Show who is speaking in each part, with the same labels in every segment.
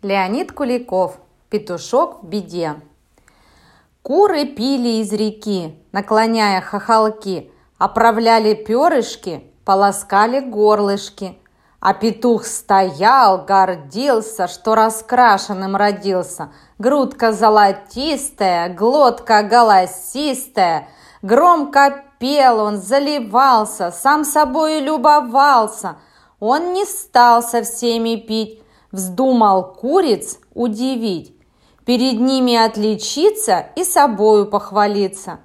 Speaker 1: Леонид Куликов. Петушок в беде. Куры пили из реки, наклоняя хохолки, Оправляли перышки, полоскали горлышки. А петух стоял, гордился, что раскрашенным родился. Грудка золотистая, глотка голосистая. Громко пел он, заливался, сам собой любовался. Он не стал со всеми пить, Вздумал куриц удивить, перед ними отличиться и собою похвалиться.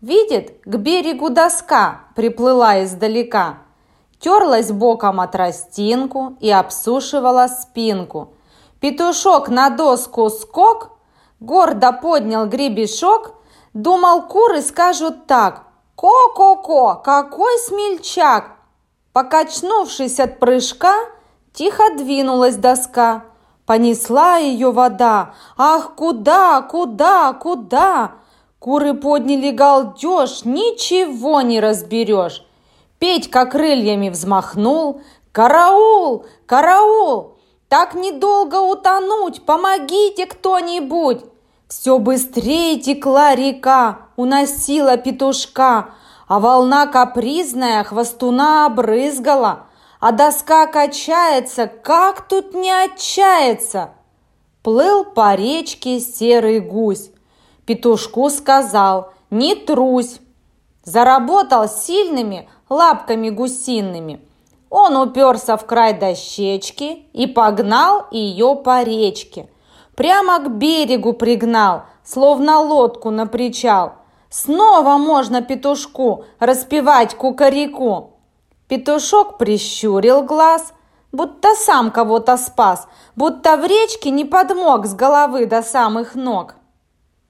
Speaker 1: Видит, к берегу доска приплыла издалека, терлась боком от тростинку и обсушивала спинку. Петушок на доску скок, гордо поднял гребешок, думал, куры скажут так, «Ко-ко-ко, какой смельчак!» Покачнувшись от прыжка, Тихо двинулась доска, понесла ее вода. Ах, куда, куда, куда? Куры подняли галдеж, ничего не разберешь. Петька крыльями взмахнул. «Караул! Караул! Так недолго утонуть! Помогите кто-нибудь!» Все быстрее текла река, уносила петушка, а волна капризная хвостуна обрызгала а доска качается, как тут не отчаяться? Плыл по речке серый гусь. Петушку сказал, не трусь. Заработал сильными лапками гусиными. Он уперся в край дощечки и погнал ее по речке. Прямо к берегу пригнал, словно лодку на причал. Снова можно петушку распевать кукареку. Петушок прищурил глаз, будто сам кого-то спас, будто в речке не подмог с головы до самых ног.